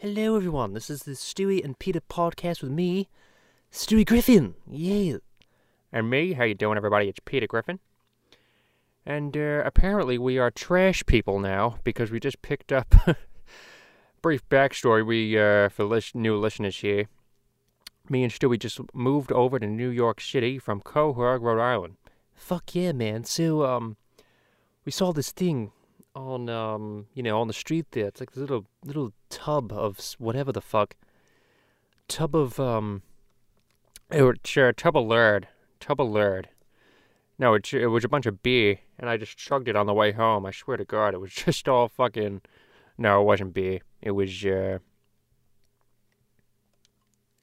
Hello, everyone. This is the Stewie and Peter podcast with me, Stewie Griffin. Yeah. And me, how you doing, everybody? It's Peter Griffin. And uh, apparently we are trash people now because we just picked up. brief backstory: We, uh, for lis- new listeners here, me and Stewie just moved over to New York City from Quahog, Rhode Island. Fuck yeah, man. So, um, we saw this thing on, um, you know, on the street there. It's like this little, little tub of whatever the fuck. Tub of, um, was sure tub of lard, tub of lard. No, it, it was a bunch of beer, and I just chugged it on the way home. I swear to God, it was just all fucking. No, it wasn't beer. It was uh.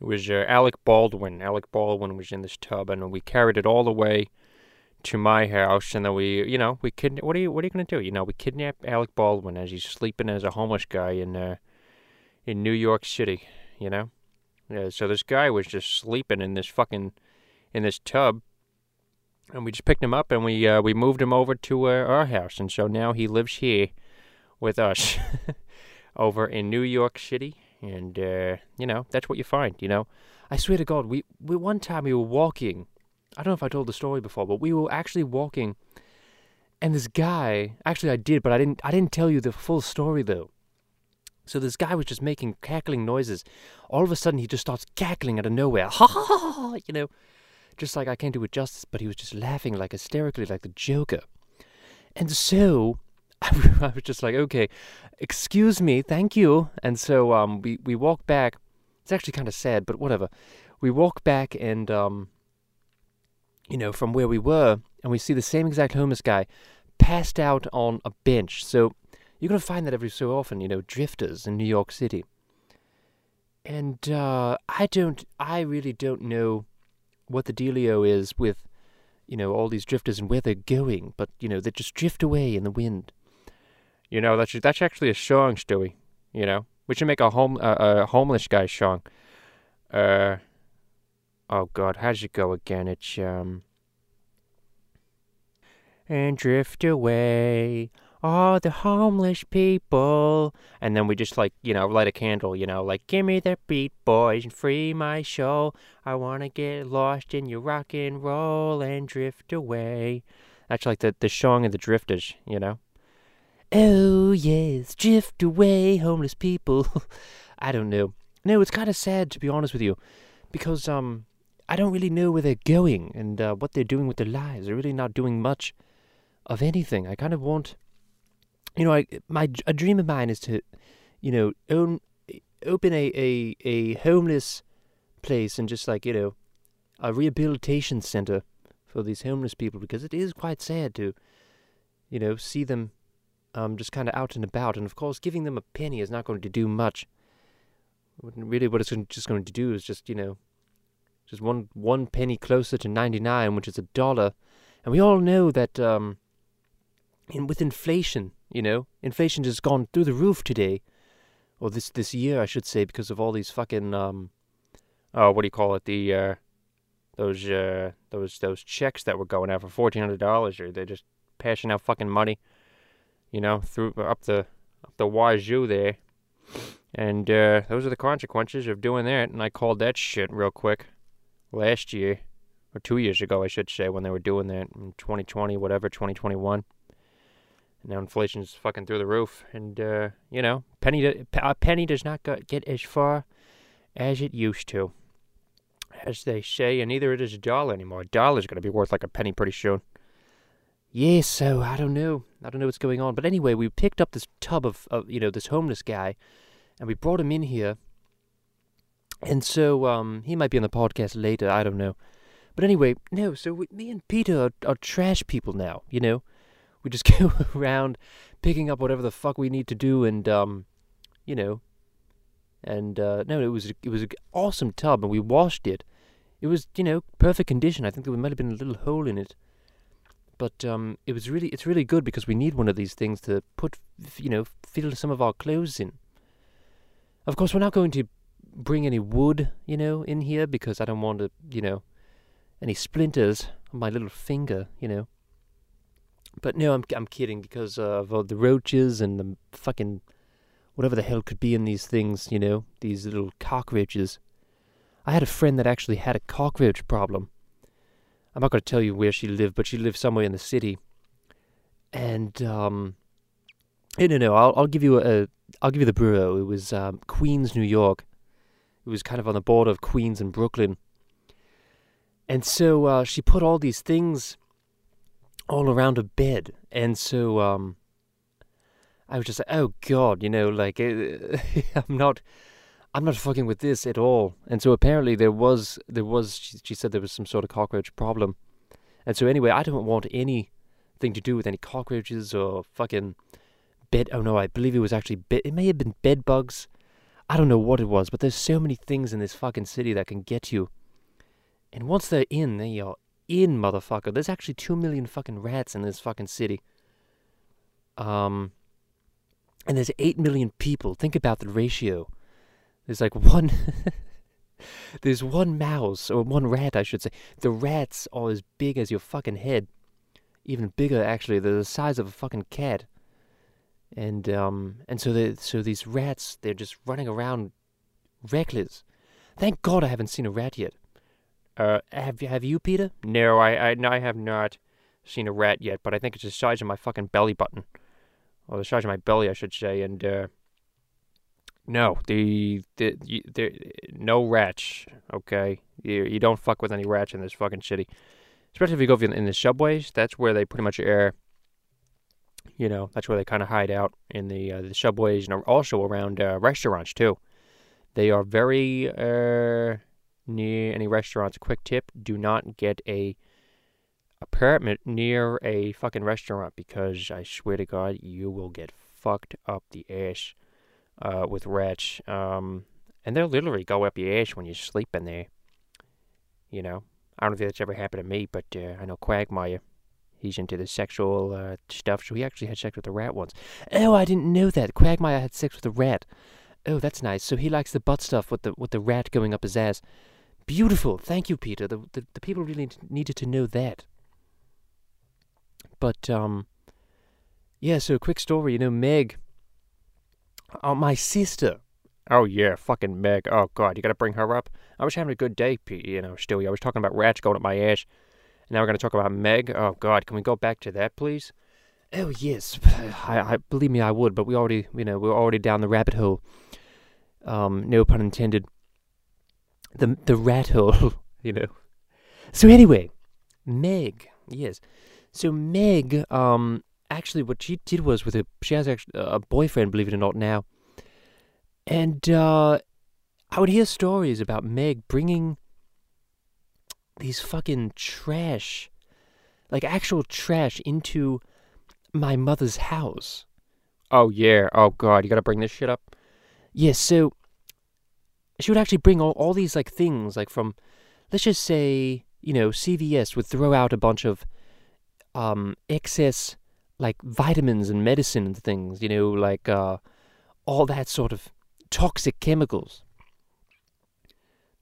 It was uh, Alec Baldwin. Alec Baldwin was in this tub, and we carried it all the way to my house, and then we, you know, we kid. What are you? What are you gonna do? You know, we kidnap Alec Baldwin as he's sleeping as a homeless guy in uh, in New York City. You know, yeah. So this guy was just sleeping in this fucking in this tub, and we just picked him up and we uh, we moved him over to uh, our house, and so now he lives here with us over in New York City, and uh, you know that's what you find. You know, I swear to God, we, we one time we were walking. I don't know if I told the story before, but we were actually walking, and this guy. Actually, I did, but I didn't. I didn't tell you the full story though. So this guy was just making cackling noises. All of a sudden, he just starts cackling out of nowhere. Ha ha ha! You know, just like I can't do it justice, but he was just laughing like hysterically, like the Joker. And so I was just like, okay, excuse me, thank you. And so um, we we walk back. It's actually kind of sad, but whatever. We walk back and um, you know, from where we were, and we see the same exact homeless guy passed out on a bench. So you're gonna find that every so often, you know, drifters in New York City. And uh, I don't, I really don't know what the dealio is with, you know, all these drifters and where they're going, but you know, they just drift away in the wind. you know that's that's actually a song, Stewie. You know, we should make a home uh, a homeless guy song. Uh, oh God, how's it go again? It's um. And drift away, all the homeless people. And then we just like, you know, light a candle, you know, like, give me the beat, boys, and free my soul. I wanna get lost in your rock and roll and drift away. That's like the, the song of the drifters, you know? Oh yes, drift away, homeless people. I don't know. No, it's kind of sad to be honest with you, because um, I don't really know where they're going and uh, what they're doing with their lives. They're really not doing much of anything. I kind of want, you know, I, my a dream of mine is to, you know, own open a a a homeless place and just like you know, a rehabilitation center for these homeless people because it is quite sad to, you know, see them um, just kind of out and about. And of course, giving them a penny is not going to do much. Really, what it's just going to do is just, you know, just one one penny closer to 99, which is a dollar. And we all know that um, in, with inflation, you know, inflation has gone through the roof today. Or this, this year, I should say, because of all these fucking, um, oh, what do you call it? The uh, those uh, those those checks that were going out for fourteen hundred dollars, or they're just passing out fucking money, you know, through up the up the wazoo there, and uh, those are the consequences of doing that. And I called that shit real quick last year, or two years ago, I should say, when they were doing that in twenty twenty, whatever, twenty twenty one. Now inflation's fucking through the roof, and uh, you know, penny a penny does not get as far as it used to as they say, and neither it is a dollar anymore. A dollar's going to be worth like a penny pretty soon. Yeah, so I don't know. I don't know what's going on. But anyway, we picked up this tub of, of you know, this homeless guy, and we brought him in here. And so um, he might be on the podcast later. I don't know. But anyway, no. So we, me and Peter are, are trash people now. You know, we just go around picking up whatever the fuck we need to do, and um, you know, and uh, no, it was it was an awesome tub, and we washed it. It was you know perfect condition. I think there might have been a little hole in it but um, it was really it's really good because we need one of these things to put you know fill some of our clothes in. Of course, we're not going to bring any wood, you know, in here because I don't want to, you know, any splinters on my little finger, you know. But no, I'm I'm kidding because uh, of the roaches and the fucking whatever the hell could be in these things, you know, these little cockroaches. I had a friend that actually had a cockroach problem. I'm not going to tell you where she lived, but she lived somewhere in the city. And um, no, no, no. I'll I'll give you a I'll give you the borough. It was um, Queens, New York. It was kind of on the border of Queens and Brooklyn. And so uh, she put all these things all around her bed, and so um, I was just like, oh god, you know, like I'm not, I'm not fucking with this at all. And so apparently there was, there was, she, she said there was some sort of cockroach problem. And so anyway, I don't want anything to do with any cockroaches or fucking bed. Oh no, I believe it was actually bed. It may have been bed bugs. I don't know what it was, but there's so many things in this fucking city that can get you. And once they're in, they are in, motherfucker. There's actually two million fucking rats in this fucking city. Um, and there's 8 million people. Think about the ratio. There's like one. there's one mouse, or one rat, I should say. The rats are as big as your fucking head. Even bigger, actually. They're the size of a fucking cat. And, um, and so, they, so these rats, they're just running around reckless. Thank God I haven't seen a rat yet. Uh, have, you have you, Peter? No, I, I, no, I have not seen a rat yet, but I think it's the size of my fucking belly button or the size of my belly, I should say, and uh, no, the the, the no rats. Okay, you you don't fuck with any rats in this fucking city, especially if you go in, in the subways. That's where they pretty much air. You know, that's where they kind of hide out in the uh, the subways and also around uh, restaurants too. They are very uh, near any restaurants. Quick tip: do not get a apartment near a fucking restaurant because I swear to God, you will get fucked up the ass uh, with rats. Um, and they'll literally go up your ass when you sleep in there. You know, I don't think that's ever happened to me, but uh, I know Quagmire. He's into the sexual uh, stuff, so he actually had sex with a rat once. Oh, I didn't know that. Quagmire had sex with a rat. Oh, that's nice. So he likes the butt stuff with the with the rat going up his ass. Beautiful. Thank you, Peter. The the, the people really needed to know that. But um, yeah. So a quick story. You know, Meg, uh, my sister. Oh yeah, fucking Meg. Oh god, you gotta bring her up. I was having a good day, you know, Stewie. I was talking about rats going up my ass. Now we're gonna talk about Meg. Oh god, can we go back to that, please? Oh yes, I, I believe me, I would. But we already, you know, we're already down the rabbit hole. Um, no pun intended. The the rat hole, you know. So anyway, Meg, yes. So Meg, um, actually, what she did was with her, she has actually a boyfriend, believe it or not, now. And uh, I would hear stories about Meg bringing these fucking trash, like actual trash, into my mother's house. Oh yeah. Oh god, you gotta bring this shit up. Yes. Yeah, so she would actually bring all, all these like things, like from, let's just say, you know, CVS would throw out a bunch of um, excess like vitamins and medicine and things, you know, like uh, all that sort of toxic chemicals.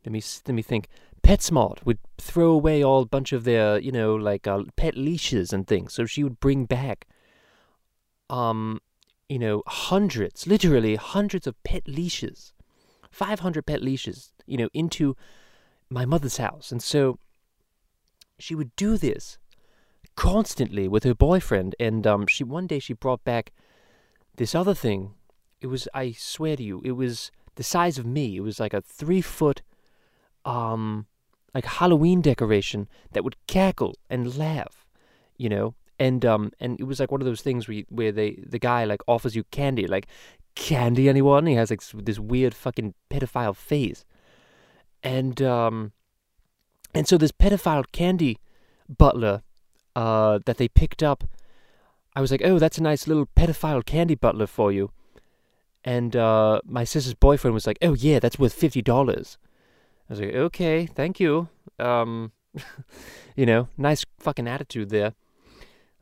Let me let me think. PetSmart would throw away all bunch of their, you know, like uh, pet leashes and things. So she would bring back, um, you know, hundreds, literally hundreds of pet leashes, five hundred pet leashes, you know, into my mother's house. And so she would do this constantly with her boyfriend. And um, she one day she brought back this other thing. It was, I swear to you, it was the size of me. It was like a three foot, um, like Halloween decoration that would cackle and laugh, you know. And um, and it was like one of those things where you, where they the guy like offers you candy, like candy anyone? He has like this weird fucking pedophile face, and um, and so this pedophile candy butler uh, that they picked up. I was like, oh, that's a nice little pedophile candy butler for you. And uh, my sister's boyfriend was like, oh, yeah, that's worth $50. I was like, okay, thank you. Um, you know, nice fucking attitude there.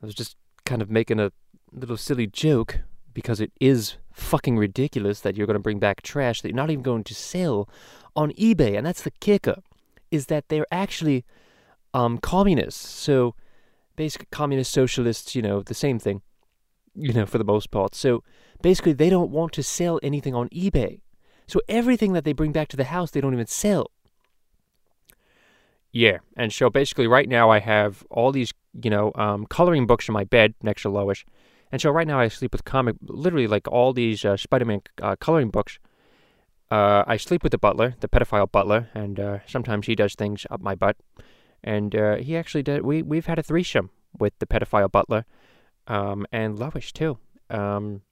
I was just kind of making a little silly joke because it is fucking ridiculous that you're going to bring back trash that you're not even going to sell on eBay. And that's the kicker, is that they're actually um, communists. So basically, communist socialists, you know, the same thing, you know, for the most part. So basically they don't want to sell anything on eBay. So everything that they bring back to the house, they don't even sell. Yeah, and so basically, right now I have all these, you know, um, coloring books in my bed next to Lois, and so right now I sleep with comic, literally like all these uh, Spider-Man uh, coloring books. Uh, I sleep with the butler, the pedophile butler, and uh, sometimes he does things up my butt. And uh, he actually did. We we've had a threesome with the pedophile butler, um, and Lois too. Um,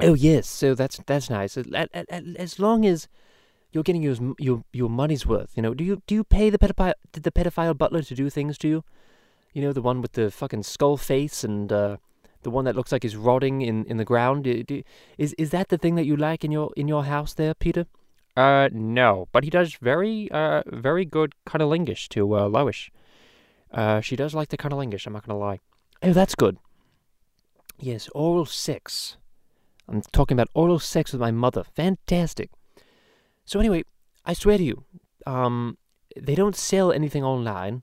oh yes, so that's that's nice. As long as you're getting your your your money's worth. You know, do you do you pay the pedophile did the pedophile butler to do things to you? You know, the one with the fucking skull face and uh, the one that looks like he's rotting in, in the ground. Do, do, is is that the thing that you like in your in your house there, Peter? Uh, no, but he does very uh very good cunnilingus to uh, Lois. Uh, she does like the cunnilingus. I'm not gonna lie. Oh, that's good. Yes, oral sex. I'm talking about oral sex with my mother. Fantastic. So anyway, I swear to you, um, they don't sell anything online.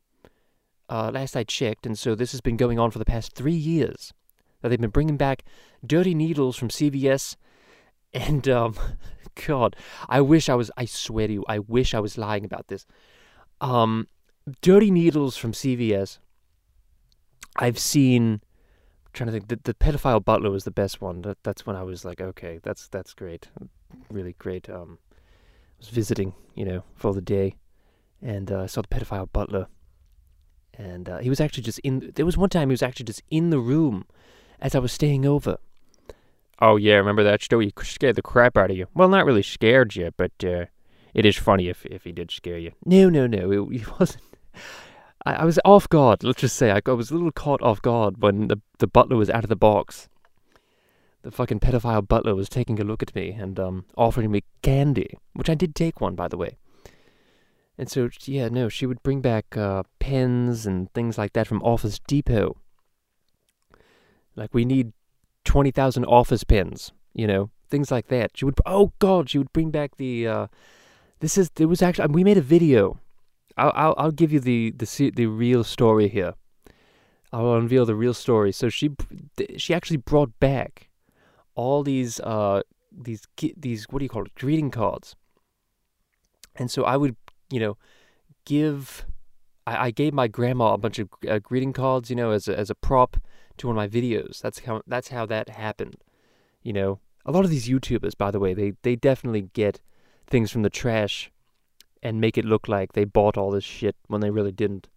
Uh, last I checked, and so this has been going on for the past three years. That they've been bringing back dirty needles from CVS, and um, God, I wish I was. I swear to you, I wish I was lying about this. Um, dirty needles from CVS. I've seen. I'm trying to think, the, the pedophile butler was the best one. That, that's when I was like, okay, that's that's great, really great. Um, was visiting, you know, for the day, and uh, I saw the pedophile butler, and uh, he was actually just in. There was one time he was actually just in the room as I was staying over. Oh yeah, remember that story? He scared the crap out of you. Well, not really scared you, but uh, it is funny if if he did scare you. No, no, no, it, it wasn't. I, I was off guard. Let's just say I, I was a little caught off guard when the the butler was out of the box the fucking pedophile butler was taking a look at me and um, offering me candy, which I did take one, by the way. And so, yeah, no, she would bring back uh, pens and things like that from Office Depot. Like, we need 20,000 office pens, you know, things like that. She would, oh God, she would bring back the, uh, this is, it was actually, we made a video. I'll, I'll, I'll give you the, the, the real story here. I'll unveil the real story. So she, she actually brought back all these uh these these what do you call it greeting cards. And so i would you know give i, I gave my grandma a bunch of uh, greeting cards you know as a, as a prop to one of my videos. That's how that's how that happened you know. A lot of these youtubers by the way they they definitely get things from the trash and make it look like they bought all this shit when they really didn't.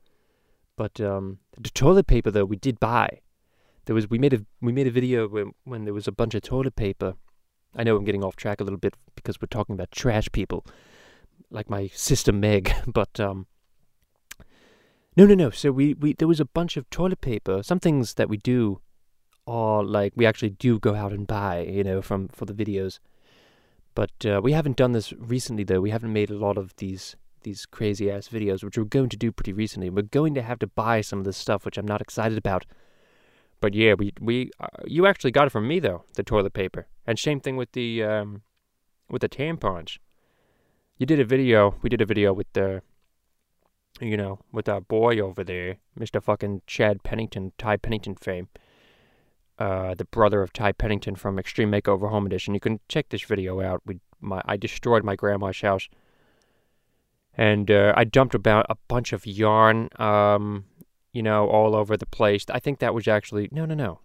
But um the toilet paper though we did buy there was we made a we made a video when when there was a bunch of toilet paper. I know I'm getting off track a little bit because we're talking about trash people, like my sister Meg, but um. No, no, no. So we, we there was a bunch of toilet paper. Some things that we do are like we actually do go out and buy, you know, from for the videos. But uh, we haven't done this recently though. We haven't made a lot of these these crazy ass videos, which we're going to do pretty recently. We're going to have to buy some of this stuff, which I'm not excited about. But yeah, we we uh, you actually got it from me though, the toilet paper. And same thing with the um with the tampons. You did a video. We did a video with the you know, with our boy over there, Mr. fucking Chad Pennington, Ty Pennington fame. Uh, the brother of Ty Pennington from Extreme Makeover Home Edition. You can check this video out. We, my, I destroyed my grandma's house, and uh, I dumped about a bunch of yarn um, you know, all over the place. I think that was actually no, no, no.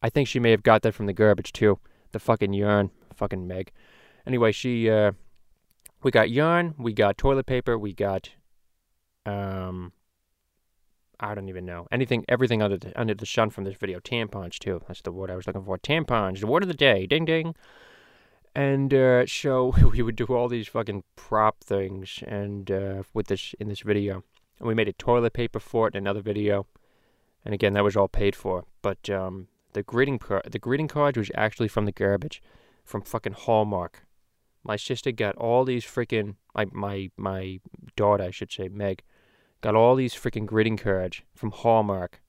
I think she may have got that from the garbage too. The fucking yarn, fucking Meg. Anyway, she, uh, we got yarn, we got toilet paper, we got, um, I don't even know anything, everything under the under the sun from this video. Tampons too. That's the word I was looking for. Tampons, the word of the day. Ding ding. And uh, so we would do all these fucking prop things, and uh, with this in this video and we made a toilet paper for it in another video. And again, that was all paid for. But um, the greeting card, the greeting card was actually from the garbage, from fucking Hallmark. My sister got all these freaking my my my daughter, I should say, Meg, got all these freaking greeting cards from Hallmark.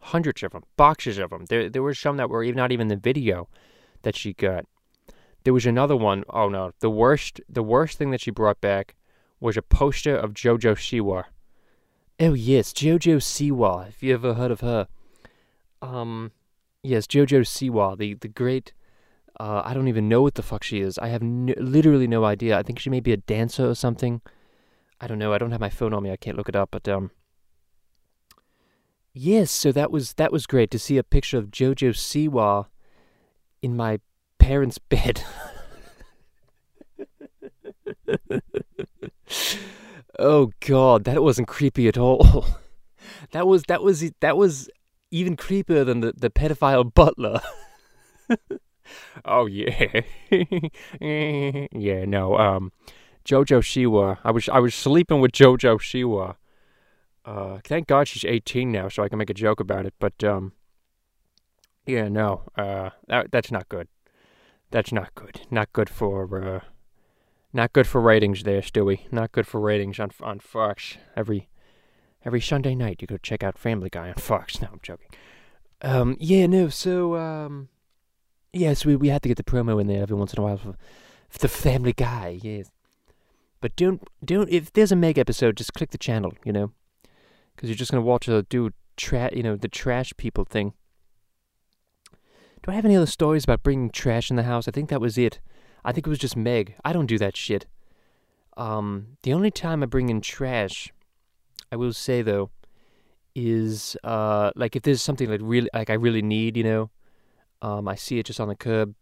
Hundreds of them, boxes of them. There there were some that were even not even the video that she got. There was another one. Oh no, the worst the worst thing that she brought back was a poster of Jojo Siwa. Oh yes, Jojo Siwa. Have you ever heard of her? Um, Yes, JoJo Siwa, the the great. Uh, I don't even know what the fuck she is. I have literally no idea. I think she may be a dancer or something. I don't know. I don't have my phone on me. I can't look it up. But um, yes. So that was that was great to see a picture of JoJo Siwa in my parents' bed. Oh God, that wasn't creepy at all. that was that was that was even creepier than the, the pedophile butler. oh yeah, yeah. No, um, Jojo Siwa. I was I was sleeping with Jojo Siwa. Uh, thank God she's 18 now, so I can make a joke about it. But um, yeah, no, uh, that, that's not good. That's not good. Not good for uh, not good for ratings there, Stewie. Not good for ratings on on Fox. Every every Sunday night you go check out Family Guy on Fox. No, I'm joking. Um, yeah, no. So um, yes, we we had to get the promo in there every once in a while for, for the Family Guy. Yes, but don't don't if there's a Meg episode, just click the channel. You know, because you're just gonna watch a do tra- you know the trash people thing. Do I have any other stories about bringing trash in the house? I think that was it. I think it was just Meg. I don't do that shit. Um, the only time I bring in trash, I will say though, is uh like if there's something like really like I really need, you know, um, I see it just on the curb.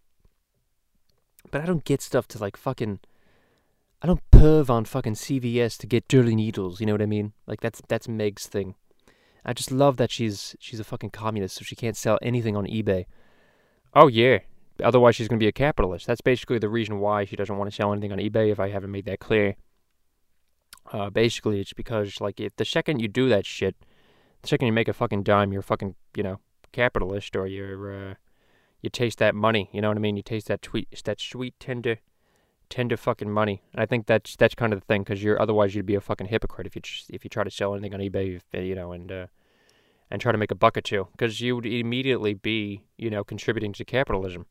But I don't get stuff to like fucking. I don't perv on fucking CVS to get dirty needles. You know what I mean? Like that's that's Meg's thing. I just love that she's she's a fucking communist, so she can't sell anything on eBay. Oh yeah. Otherwise, she's going to be a capitalist. That's basically the reason why she doesn't want to sell anything on eBay. If I haven't made that clear, uh, basically it's because like if the second you do that shit, the second you make a fucking dime, you're a fucking you know capitalist, or you're uh, you taste that money. You know what I mean? You taste that tweet, that sweet tender, tender fucking money. And I think that's that's kind of the thing because you're otherwise you'd be a fucking hypocrite if you if you try to sell anything on eBay, you know, and uh, and try to make a buck or two because you would immediately be you know contributing to capitalism.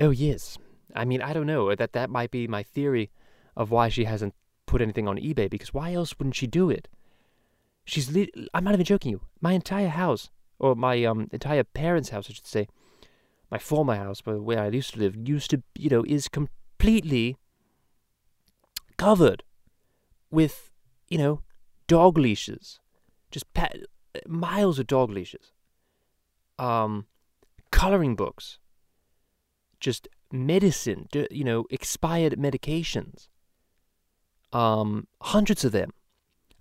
Oh yes. I mean, I don't know. That that might be my theory of why she hasn't put anything on eBay because why else wouldn't she do it? She's li- I'm not even joking you. My entire house or my um entire parents' house, I should say, my former house, where I used to live, used to, you know, is completely covered with, you know, dog leashes, just pa- miles of dog leashes, um, coloring books, just medicine, you know, expired medications. Um, hundreds of them.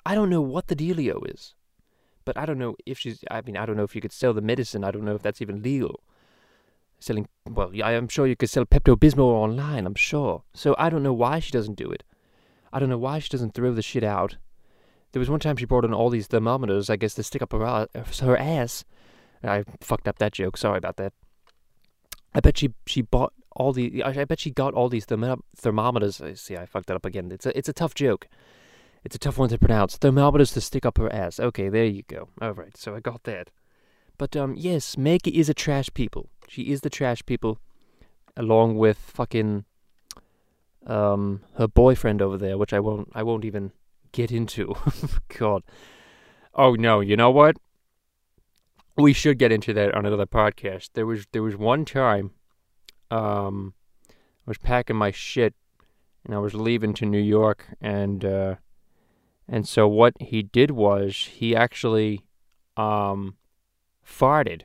I don't know what the dealio is, but I don't know if she's. I mean, I don't know if you could sell the medicine. I don't know if that's even legal. Selling, well, I am sure you could sell Pepto Bismol online. I'm sure. So I don't know why she doesn't do it. I don't know why she doesn't throw the shit out. There was one time she brought in all these thermometers, I guess, to stick up her, her ass. I fucked up that joke. Sorry about that. I bet she she bought all the. I bet she got all these therm- thermometers. See, I fucked that up again. It's a it's a tough joke. It's a tough one to pronounce. Thermometers to stick up her ass. Okay, there you go. All right, so I got that. But um, yes, Meg is a trash people. She is the trash people, along with fucking um her boyfriend over there, which I won't I won't even get into. God. Oh no, you know what? We should get into that on another podcast. There was there was one time um I was packing my shit and I was leaving to New York and uh and so what he did was he actually um farted.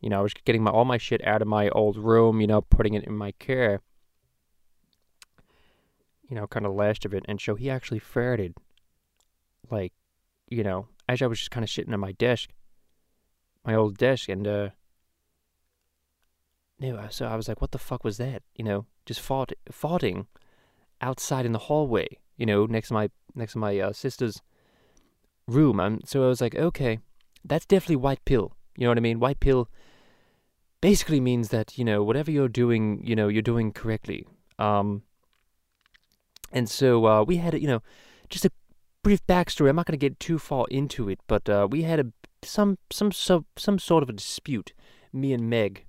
You know, I was getting my all my shit out of my old room, you know, putting it in my car. You know, kind of last of it, and so he actually farted, like, you know, as I was just kind of sitting on my desk, my old desk, and uh, no, so I was like, what the fuck was that? You know, just fart, farting outside in the hallway, you know, next to my next to my uh, sister's room. I'm, so I was like, okay, that's definitely white pill. You know what I mean? White pill basically means that you know whatever you're doing, you know, you're doing correctly. Um, and so uh, we had, you know, just a brief backstory. I'm not going to get too far into it, but uh, we had a some some some some sort of a dispute, me and Meg,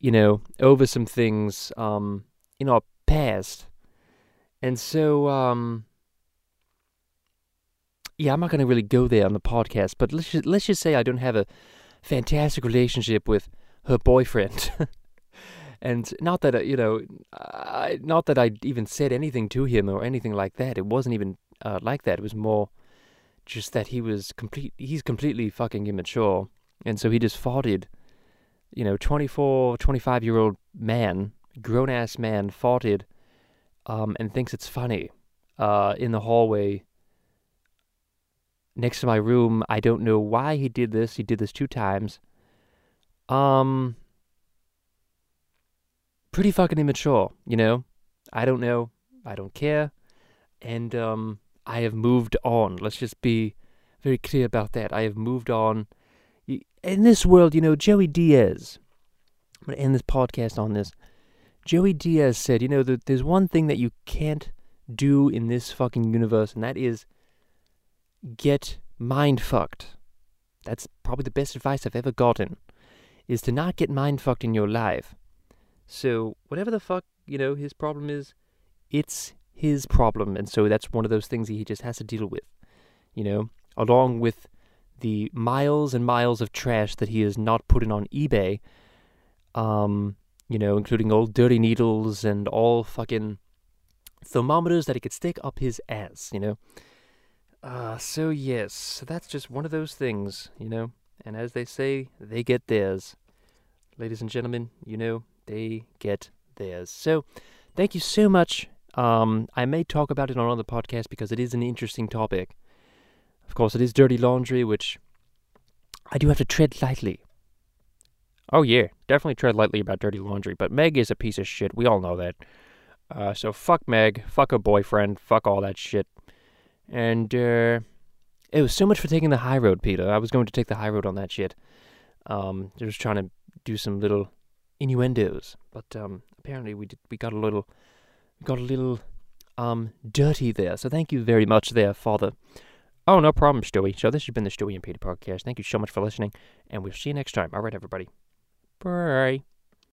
you know, over some things um, in our past, and so um, yeah, I'm not going to really go there on the podcast, but let's just, let's just say I don't have a fantastic relationship with her boyfriend. and not that you know, I, not that I even said anything to him or anything like that. It wasn't even uh, like that. It was more just that he was complete. He's completely fucking immature, and so he just farted. You know, 24, 25 year old man, grown ass man, farted, um, and thinks it's funny. Uh, in the hallway next to my room. I don't know why he did this. He did this two times. Um, pretty fucking immature, you know? I don't know. I don't care. And, um, I have moved on. Let's just be very clear about that. I have moved on. In this world, you know, Joey Diaz, I'm going to end this podcast on this. Joey Diaz said, you know, that there's one thing that you can't do in this fucking universe, and that is get mind fucked. That's probably the best advice I've ever gotten, is to not get mind fucked in your life. So, whatever the fuck, you know, his problem is, it's his problem. And so that's one of those things he just has to deal with, you know, along with the miles and miles of trash that he is not putting on eBay, um, you know, including old dirty needles and all fucking thermometers that he could stick up his ass, you know. Uh, so yes, that's just one of those things, you know. And as they say, they get theirs. Ladies and gentlemen, you know, they get theirs. So, thank you so much. Um, I may talk about it on another podcast because it is an interesting topic. Of course, it is dirty laundry, which I do have to tread lightly. Oh yeah, definitely tread lightly about dirty laundry. But Meg is a piece of shit. We all know that. Uh, so fuck Meg, fuck her boyfriend, fuck all that shit. And uh, it was so much for taking the high road, Peter. I was going to take the high road on that shit. Um, just trying to do some little innuendos, but um, apparently we did, we got a little got a little um dirty there. So thank you very much there, Father. Oh, no problem, Stewie. So this has been the Stewie and Peter podcast. Thank you so much for listening, and we'll see you next time. All right, everybody. Bye.